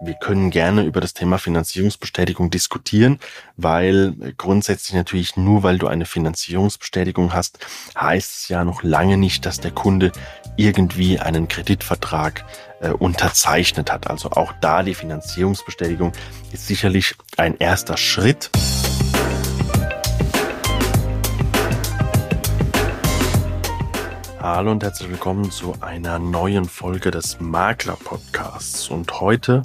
wir können gerne über das Thema Finanzierungsbestätigung diskutieren, weil grundsätzlich natürlich nur weil du eine Finanzierungsbestätigung hast, heißt es ja noch lange nicht, dass der Kunde irgendwie einen Kreditvertrag äh, unterzeichnet hat. Also auch da die Finanzierungsbestätigung ist sicherlich ein erster Schritt. Hallo und herzlich willkommen zu einer neuen Folge des Makler Podcasts. Und heute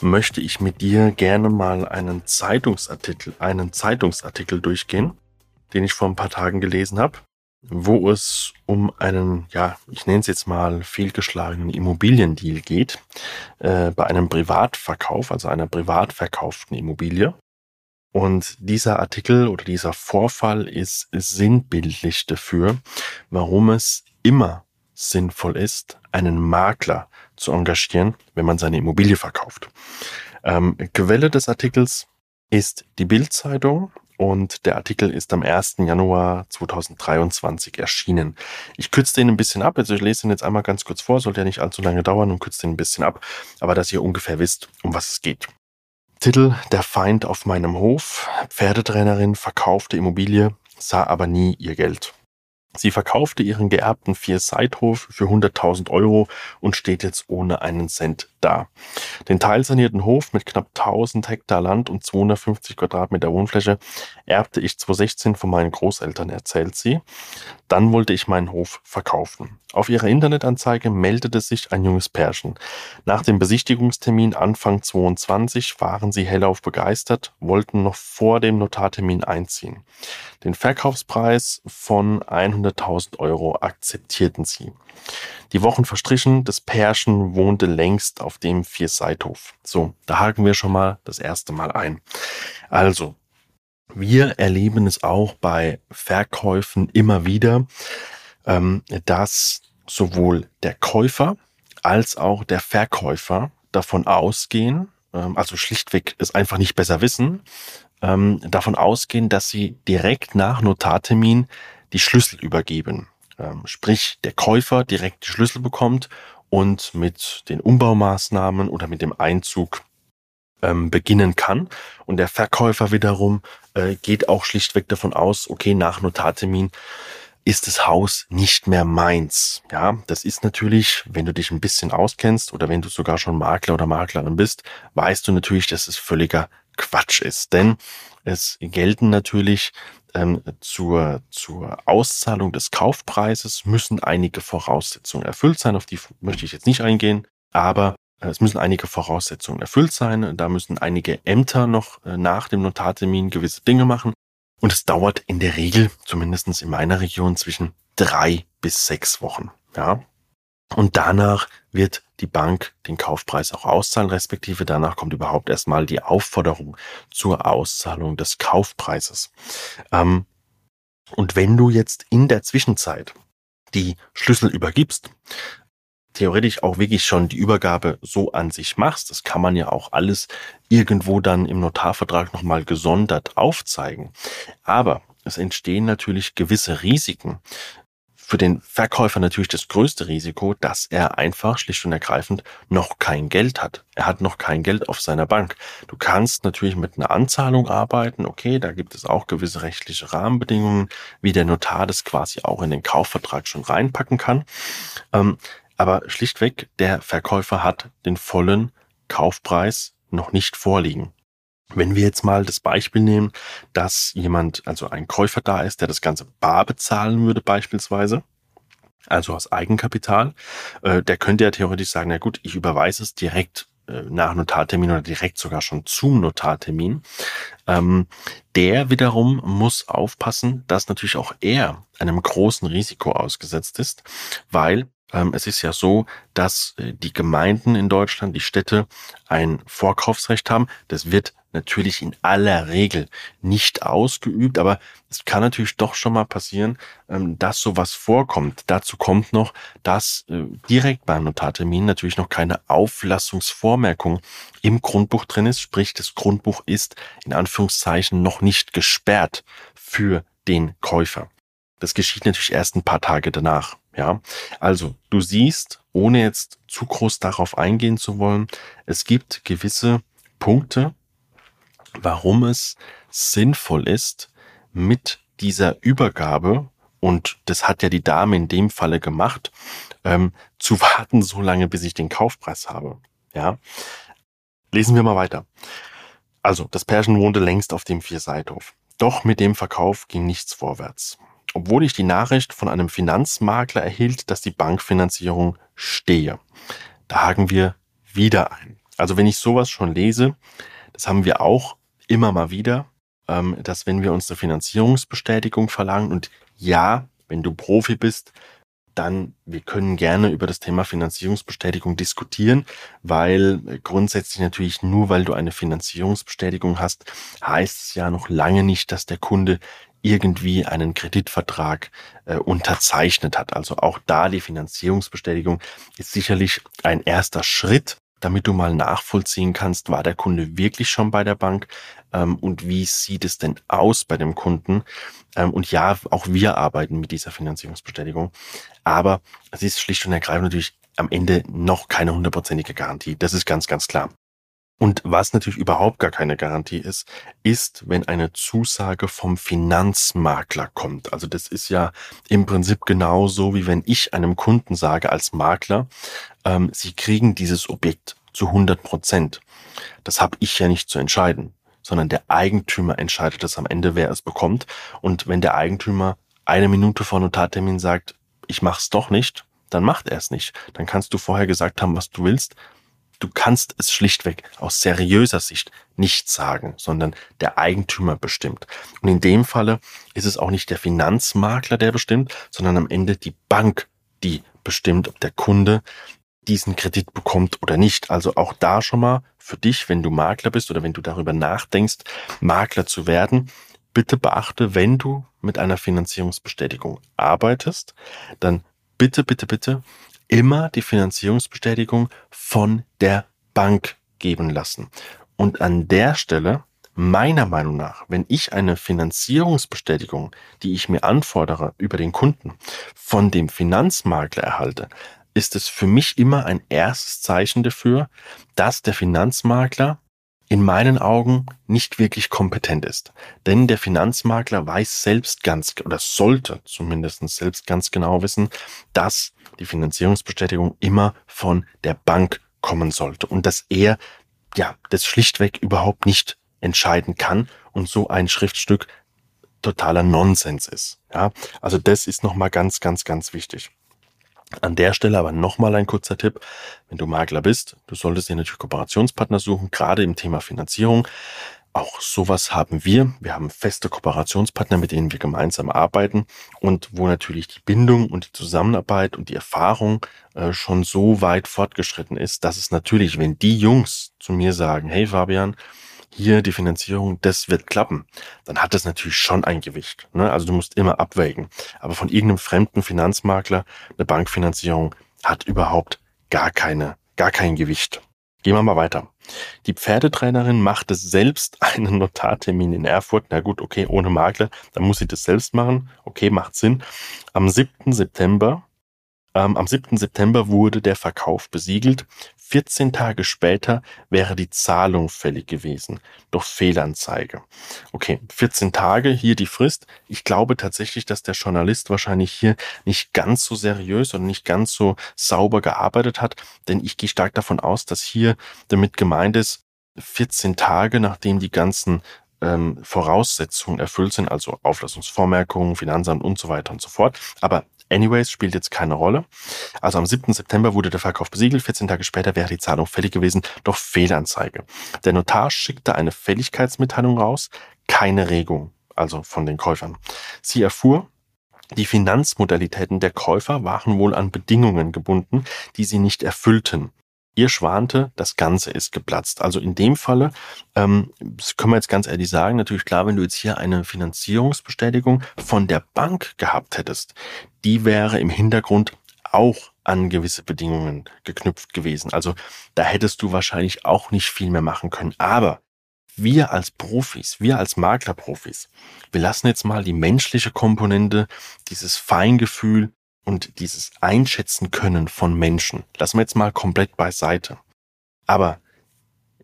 möchte ich mit dir gerne mal einen Zeitungsartikel, einen Zeitungsartikel durchgehen, den ich vor ein paar Tagen gelesen habe, wo es um einen, ja, ich nenne es jetzt mal fehlgeschlagenen Immobiliendeal geht, äh, bei einem Privatverkauf, also einer privat verkauften Immobilie. Und dieser Artikel oder dieser Vorfall ist sinnbildlich dafür, warum es immer sinnvoll ist, einen Makler zu engagieren, wenn man seine Immobilie verkauft. Ähm, Quelle des Artikels ist die Bildzeitung und der Artikel ist am 1. Januar 2023 erschienen. Ich kürze den ein bisschen ab, also ich lese den jetzt einmal ganz kurz vor, sollte ja nicht allzu lange dauern und kürze den ein bisschen ab, aber dass ihr ungefähr wisst, um was es geht. Titel Der Feind auf meinem Hof. Pferdetrainerin verkaufte Immobilie, sah aber nie ihr Geld. Sie verkaufte ihren geerbten Vier-Seithof für 100.000 Euro und steht jetzt ohne einen Cent da. Den teilsanierten Hof mit knapp 1000 Hektar Land und 250 Quadratmeter Wohnfläche erbte ich 2016 von meinen Großeltern, erzählt sie. Dann wollte ich meinen Hof verkaufen. Auf ihrer Internetanzeige meldete sich ein junges Pärchen. Nach dem Besichtigungstermin Anfang 22 waren sie hellauf begeistert, wollten noch vor dem Notartermin einziehen. Den Verkaufspreis von 100.000 Euro akzeptierten sie. Die Wochen verstrichen, das Pärchen wohnte längst auf dem Vierseithof. So, da haken wir schon mal das erste Mal ein. Also, wir erleben es auch bei Verkäufen immer wieder, ähm, dass sowohl der Käufer als auch der Verkäufer davon ausgehen, ähm, also schlichtweg es einfach nicht besser wissen, ähm, davon ausgehen, dass sie direkt nach Notartermin die Schlüssel übergeben. Sprich, der Käufer direkt die Schlüssel bekommt und mit den Umbaumaßnahmen oder mit dem Einzug ähm, beginnen kann. Und der Verkäufer wiederum äh, geht auch schlichtweg davon aus, okay, nach Notartermin ist das Haus nicht mehr meins. Ja, das ist natürlich, wenn du dich ein bisschen auskennst oder wenn du sogar schon Makler oder Maklerin bist, weißt du natürlich, dass es völliger Quatsch ist. Denn es gelten natürlich ähm, zur, zur Auszahlung des Kaufpreises müssen einige Voraussetzungen erfüllt sein. Auf die möchte ich jetzt nicht eingehen, aber äh, es müssen einige Voraussetzungen erfüllt sein. Da müssen einige Ämter noch äh, nach dem Notartermin gewisse Dinge machen. Und es dauert in der Regel, zumindestens in meiner Region, zwischen drei bis sechs Wochen. Ja. Und danach wird die Bank den Kaufpreis auch auszahlen, respektive danach kommt überhaupt erstmal die Aufforderung zur Auszahlung des Kaufpreises. Ähm, und wenn du jetzt in der Zwischenzeit die Schlüssel übergibst, theoretisch auch wirklich schon die Übergabe so an sich machst, das kann man ja auch alles irgendwo dann im Notarvertrag nochmal gesondert aufzeigen. Aber es entstehen natürlich gewisse Risiken, für den Verkäufer natürlich das größte Risiko, dass er einfach schlicht und ergreifend noch kein Geld hat. Er hat noch kein Geld auf seiner Bank. Du kannst natürlich mit einer Anzahlung arbeiten. Okay, da gibt es auch gewisse rechtliche Rahmenbedingungen, wie der Notar das quasi auch in den Kaufvertrag schon reinpacken kann. Ähm, aber schlichtweg, der Verkäufer hat den vollen Kaufpreis noch nicht vorliegen. Wenn wir jetzt mal das Beispiel nehmen, dass jemand, also ein Käufer da ist, der das Ganze bar bezahlen würde beispielsweise, also aus Eigenkapital, äh, der könnte ja theoretisch sagen, na gut, ich überweise es direkt äh, nach Notartermin oder direkt sogar schon zum Notartermin. Ähm, der wiederum muss aufpassen, dass natürlich auch er einem großen Risiko ausgesetzt ist, weil ähm, es ist ja so, dass äh, die Gemeinden in Deutschland, die Städte ein Vorkaufsrecht haben. Das wird natürlich in aller Regel nicht ausgeübt, aber es kann natürlich doch schon mal passieren, ähm, dass sowas vorkommt. Dazu kommt noch, dass äh, direkt beim Notartermin natürlich noch keine Auflassungsvormerkung im Grundbuch drin ist, sprich das Grundbuch ist in Anführungszeichen noch nicht gesperrt für den Käufer. Das geschieht natürlich erst ein paar Tage danach. Ja, also du siehst, ohne jetzt zu groß darauf eingehen zu wollen, es gibt gewisse Punkte, warum es sinnvoll ist, mit dieser Übergabe, und das hat ja die Dame in dem Falle gemacht, ähm, zu warten so lange, bis ich den Kaufpreis habe. Ja, lesen wir mal weiter. Also, das Pärchen wohnte längst auf dem Vierseithof. Doch mit dem Verkauf ging nichts vorwärts. Obwohl ich die Nachricht von einem Finanzmakler erhielt, dass die Bankfinanzierung stehe. Da haken wir wieder ein. Also wenn ich sowas schon lese, das haben wir auch immer mal wieder, ähm, dass wenn wir uns eine Finanzierungsbestätigung verlangen und ja, wenn du Profi bist, dann wir können gerne über das Thema Finanzierungsbestätigung diskutieren, weil grundsätzlich natürlich nur weil du eine Finanzierungsbestätigung hast, heißt es ja noch lange nicht, dass der Kunde irgendwie einen Kreditvertrag äh, unterzeichnet hat. Also auch da die Finanzierungsbestätigung ist sicherlich ein erster Schritt, damit du mal nachvollziehen kannst, war der Kunde wirklich schon bei der Bank ähm, und wie sieht es denn aus bei dem Kunden. Ähm, und ja, auch wir arbeiten mit dieser Finanzierungsbestätigung, aber es ist schlicht und ergreifend natürlich am Ende noch keine hundertprozentige Garantie. Das ist ganz, ganz klar. Und was natürlich überhaupt gar keine Garantie ist, ist, wenn eine Zusage vom Finanzmakler kommt. Also das ist ja im Prinzip genauso, wie wenn ich einem Kunden sage als Makler, ähm, Sie kriegen dieses Objekt zu 100 Prozent. Das habe ich ja nicht zu entscheiden, sondern der Eigentümer entscheidet es am Ende, wer es bekommt. Und wenn der Eigentümer eine Minute vor Notartermin sagt, ich mach's doch nicht, dann macht er es nicht. Dann kannst du vorher gesagt haben, was du willst, Du kannst es schlichtweg aus seriöser Sicht nicht sagen, sondern der Eigentümer bestimmt. Und in dem Falle ist es auch nicht der Finanzmakler, der bestimmt, sondern am Ende die Bank, die bestimmt, ob der Kunde diesen Kredit bekommt oder nicht. Also auch da schon mal für dich, wenn du Makler bist oder wenn du darüber nachdenkst, Makler zu werden, bitte beachte, wenn du mit einer Finanzierungsbestätigung arbeitest, dann bitte, bitte, bitte immer die Finanzierungsbestätigung von der Bank geben lassen. Und an der Stelle, meiner Meinung nach, wenn ich eine Finanzierungsbestätigung, die ich mir anfordere über den Kunden, von dem Finanzmakler erhalte, ist es für mich immer ein erstes Zeichen dafür, dass der Finanzmakler in meinen Augen nicht wirklich kompetent ist. Denn der Finanzmakler weiß selbst ganz, oder sollte zumindest selbst ganz genau wissen, dass die Finanzierungsbestätigung immer von der Bank kommen sollte und dass er ja das schlichtweg überhaupt nicht entscheiden kann und so ein Schriftstück totaler Nonsens ist. Ja, also das ist nochmal ganz, ganz, ganz wichtig. An der Stelle aber nochmal ein kurzer Tipp. Wenn du Makler bist, du solltest dir natürlich Kooperationspartner suchen, gerade im Thema Finanzierung. Auch sowas haben wir. Wir haben feste Kooperationspartner, mit denen wir gemeinsam arbeiten und wo natürlich die Bindung und die Zusammenarbeit und die Erfahrung äh, schon so weit fortgeschritten ist, dass es natürlich, wenn die Jungs zu mir sagen, hey Fabian, hier die Finanzierung, das wird klappen, dann hat das natürlich schon ein Gewicht. Ne? Also du musst immer abwägen. Aber von irgendeinem fremden Finanzmakler eine Bankfinanzierung hat überhaupt gar keine, gar kein Gewicht. Gehen wir mal weiter. Die Pferdetrainerin machte selbst einen Notartermin in Erfurt. Na gut, okay, ohne Makler, dann muss sie das selbst machen. Okay, macht Sinn. Am 7. September ähm, am 7. September wurde der Verkauf besiegelt. 14 Tage später wäre die Zahlung fällig gewesen. Doch Fehlanzeige. Okay, 14 Tage, hier die Frist. Ich glaube tatsächlich, dass der Journalist wahrscheinlich hier nicht ganz so seriös und nicht ganz so sauber gearbeitet hat, denn ich gehe stark davon aus, dass hier damit gemeint ist, 14 Tage, nachdem die ganzen ähm, Voraussetzungen erfüllt sind, also Auflassungsvormerkungen, Finanzamt und so weiter und so fort. Aber Anyways spielt jetzt keine Rolle. Also am 7. September wurde der Verkauf besiegelt, 14 Tage später wäre die Zahlung fällig gewesen, doch Fehlanzeige. Der Notar schickte eine Fälligkeitsmitteilung raus, keine Regung, also von den Käufern. Sie erfuhr, die Finanzmodalitäten der Käufer waren wohl an Bedingungen gebunden, die sie nicht erfüllten. Ihr schwante, das Ganze ist geplatzt. Also in dem Falle, ähm, das können wir jetzt ganz ehrlich sagen, natürlich klar, wenn du jetzt hier eine Finanzierungsbestätigung von der Bank gehabt hättest, die wäre im Hintergrund auch an gewisse Bedingungen geknüpft gewesen. Also da hättest du wahrscheinlich auch nicht viel mehr machen können. Aber wir als Profis, wir als Maklerprofis, wir lassen jetzt mal die menschliche Komponente, dieses Feingefühl und dieses Einschätzen können von Menschen, lassen wir jetzt mal komplett beiseite. Aber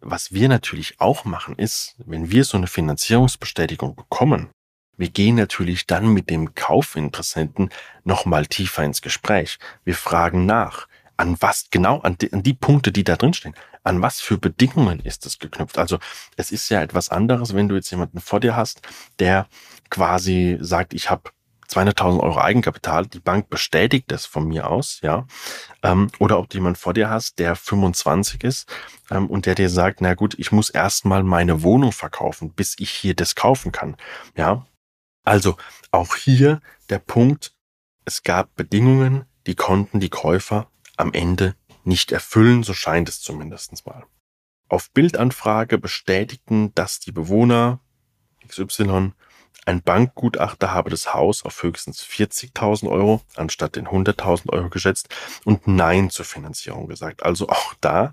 was wir natürlich auch machen ist, wenn wir so eine Finanzierungsbestätigung bekommen, wir gehen natürlich dann mit dem Kaufinteressenten nochmal tiefer ins Gespräch. Wir fragen nach, an was genau, an die, an die Punkte, die da drin stehen, an was für Bedingungen ist es geknüpft. Also es ist ja etwas anderes, wenn du jetzt jemanden vor dir hast, der quasi sagt, ich habe 200.000 Euro Eigenkapital, die Bank bestätigt das von mir aus, ja, ähm, oder ob du jemand vor dir hast, der 25 ist ähm, und der dir sagt, na gut, ich muss erstmal meine Wohnung verkaufen, bis ich hier das kaufen kann, ja. Also auch hier der Punkt, es gab Bedingungen, die konnten die Käufer am Ende nicht erfüllen, so scheint es zumindest mal. Auf Bildanfrage bestätigten, dass die Bewohner XY ein Bankgutachter habe das Haus auf höchstens 40.000 Euro anstatt den 100.000 Euro geschätzt und Nein zur Finanzierung gesagt. Also auch da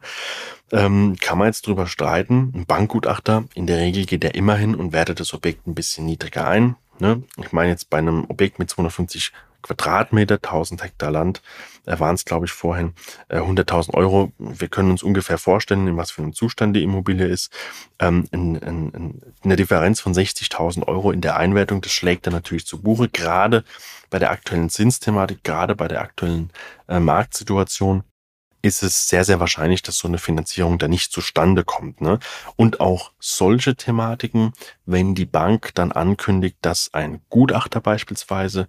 ähm, kann man jetzt drüber streiten. Ein Bankgutachter, in der Regel geht er immer hin und wertet das Objekt ein bisschen niedriger ein. Ne? Ich meine jetzt bei einem Objekt mit 250 Quadratmeter, 1000 Hektar Land, äh, waren es, glaube ich, vorhin äh, 100.000 Euro. Wir können uns ungefähr vorstellen, in was für einem Zustand die Immobilie ist. Ähm, in, in, in eine Differenz von 60.000 Euro in der Einwertung, das schlägt dann natürlich zu Buche, gerade bei der aktuellen Zinsthematik, gerade bei der aktuellen äh, Marktsituation ist es sehr, sehr wahrscheinlich, dass so eine Finanzierung da nicht zustande kommt. Ne? Und auch solche Thematiken, wenn die Bank dann ankündigt, dass ein Gutachter beispielsweise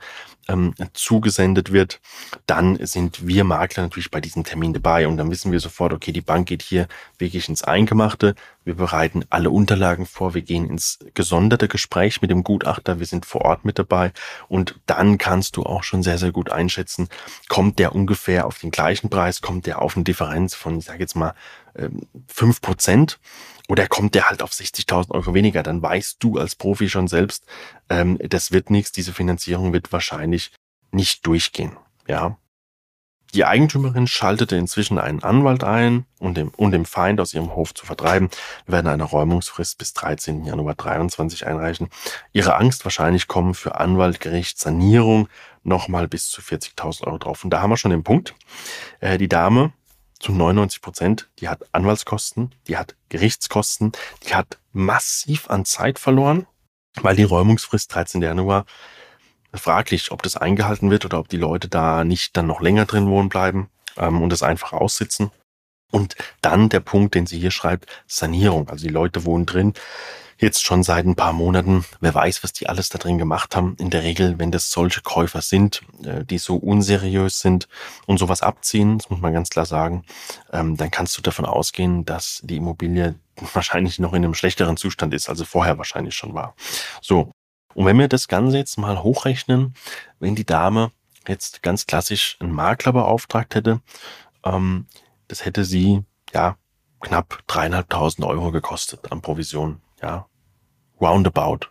ähm, zugesendet wird, dann sind wir Makler natürlich bei diesem Termin dabei und dann wissen wir sofort, okay, die Bank geht hier wirklich ins Eingemachte, wir bereiten alle Unterlagen vor, wir gehen ins gesonderte Gespräch mit dem Gutachter, wir sind vor Ort mit dabei und dann kannst du auch schon sehr, sehr gut einschätzen, kommt der ungefähr auf den gleichen Preis, kommt der auf eine Differenz von, ich sage jetzt mal, ähm, fünf Prozent oder kommt der halt auf 60.000 Euro weniger, dann weißt du als Profi schon selbst, ähm, das wird nichts, diese Finanzierung wird wahrscheinlich nicht durchgehen. Ja. Die Eigentümerin schaltete inzwischen einen Anwalt ein, um dem, um dem Feind aus ihrem Hof zu vertreiben. Werden eine Räumungsfrist bis 13. Januar 23 einreichen. Ihre Angst wahrscheinlich kommen für Anwalt, Gericht, Sanierung nochmal bis zu 40.000 Euro drauf. Und da haben wir schon den Punkt. Äh, die Dame zu 99 Prozent, die hat Anwaltskosten, die hat Gerichtskosten, die hat massiv an Zeit verloren, weil die Räumungsfrist 13. Januar fraglich, ob das eingehalten wird oder ob die Leute da nicht dann noch länger drin wohnen bleiben ähm, und es einfach aussitzen. Und dann der Punkt, den sie hier schreibt, Sanierung. Also die Leute wohnen drin, jetzt schon seit ein paar Monaten. Wer weiß, was die alles da drin gemacht haben. In der Regel, wenn das solche Käufer sind, äh, die so unseriös sind und sowas abziehen, das muss man ganz klar sagen, ähm, dann kannst du davon ausgehen, dass die Immobilie wahrscheinlich noch in einem schlechteren Zustand ist, also vorher wahrscheinlich schon war. So. Und wenn wir das Ganze jetzt mal hochrechnen, wenn die Dame jetzt ganz klassisch einen Makler beauftragt hätte, ähm, das hätte sie, ja, knapp dreieinhalbtausend Euro gekostet an Provision ja, roundabout.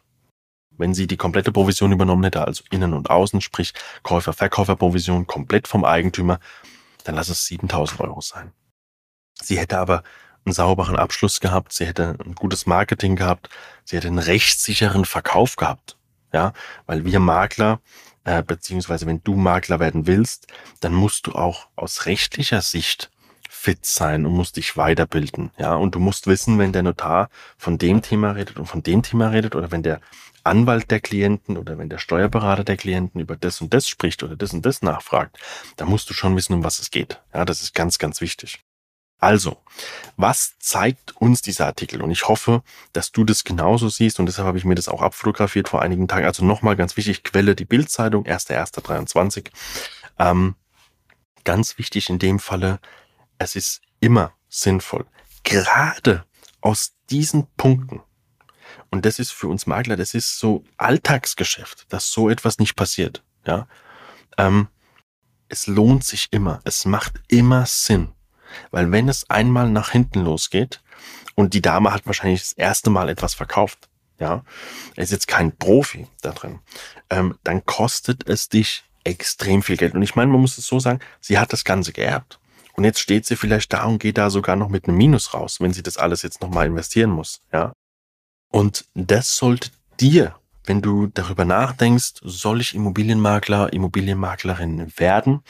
Wenn sie die komplette Provision übernommen hätte, also Innen- und Außen, sprich Käufer-Verkäufer-Provision komplett vom Eigentümer, dann lass es 7000 Euro sein. Sie hätte aber einen sauberen Abschluss gehabt, sie hätte ein gutes Marketing gehabt, sie hätte einen rechtssicheren Verkauf gehabt. Ja, weil wir Makler, äh, beziehungsweise wenn du Makler werden willst, dann musst du auch aus rechtlicher Sicht fit sein und musst dich weiterbilden. Ja, und du musst wissen, wenn der Notar von dem Thema redet und von dem Thema redet oder wenn der Anwalt der Klienten oder wenn der Steuerberater der Klienten über das und das spricht oder das und das nachfragt, dann musst du schon wissen, um was es geht. Ja, das ist ganz, ganz wichtig. Also, was zeigt uns dieser Artikel? Und ich hoffe, dass du das genauso siehst und deshalb habe ich mir das auch abfotografiert vor einigen Tagen. Also nochmal ganz wichtig, Quelle die Bildzeitung, 1.1.23. Ähm, ganz wichtig in dem Falle, es ist immer sinnvoll, gerade aus diesen Punkten, und das ist für uns Makler, das ist so Alltagsgeschäft, dass so etwas nicht passiert. Ja, ähm, es lohnt sich immer, es macht immer Sinn, weil wenn es einmal nach hinten losgeht und die Dame hat wahrscheinlich das erste Mal etwas verkauft, ja, ist jetzt kein Profi da drin, ähm, dann kostet es dich extrem viel Geld. Und ich meine, man muss es so sagen, sie hat das Ganze geerbt. Und jetzt steht sie vielleicht da und geht da sogar noch mit einem Minus raus, wenn sie das alles jetzt nochmal investieren muss, ja. Und das sollte dir wenn du darüber nachdenkst, soll ich Immobilienmakler, Immobilienmaklerin werden,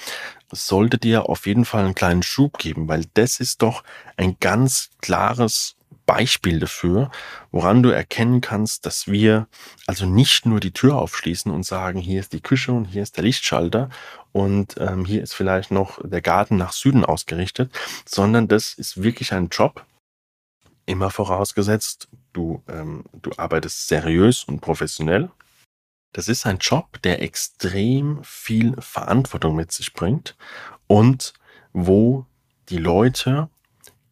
sollte dir auf jeden Fall einen kleinen Schub geben, weil das ist doch ein ganz klares Beispiel dafür, woran du erkennen kannst, dass wir also nicht nur die Tür aufschließen und sagen, hier ist die Küche und hier ist der Lichtschalter und ähm, hier ist vielleicht noch der Garten nach Süden ausgerichtet, sondern das ist wirklich ein Job, immer vorausgesetzt, du, ähm, du arbeitest seriös und professionell. Das ist ein Job, der extrem viel Verantwortung mit sich bringt und wo die Leute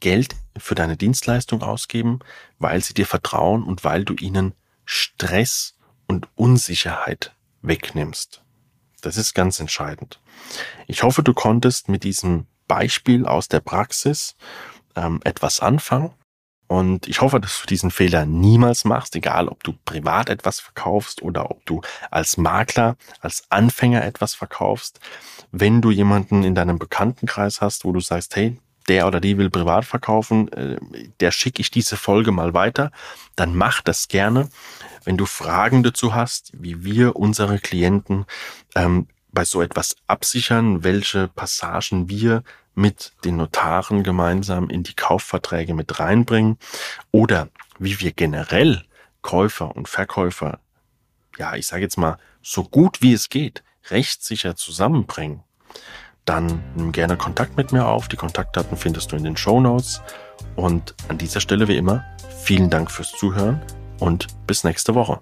Geld für deine Dienstleistung ausgeben, weil sie dir vertrauen und weil du ihnen Stress und Unsicherheit wegnimmst. Das ist ganz entscheidend. Ich hoffe, du konntest mit diesem Beispiel aus der Praxis ähm, etwas anfangen und ich hoffe, dass du diesen Fehler niemals machst, egal ob du privat etwas verkaufst oder ob du als Makler, als Anfänger etwas verkaufst. Wenn du jemanden in deinem Bekanntenkreis hast, wo du sagst, hey, der oder die will privat verkaufen, äh, der schicke ich diese Folge mal weiter, dann mach das gerne. Wenn du Fragen dazu hast, wie wir unsere Klienten ähm, bei so etwas absichern, welche Passagen wir mit den Notaren gemeinsam in die Kaufverträge mit reinbringen oder wie wir generell Käufer und Verkäufer, ja, ich sage jetzt mal, so gut wie es geht, rechtssicher zusammenbringen, dann nimm gerne Kontakt mit mir auf. Die Kontaktdaten findest du in den Show Notes. Und an dieser Stelle wie immer, vielen Dank fürs Zuhören und bis nächste Woche.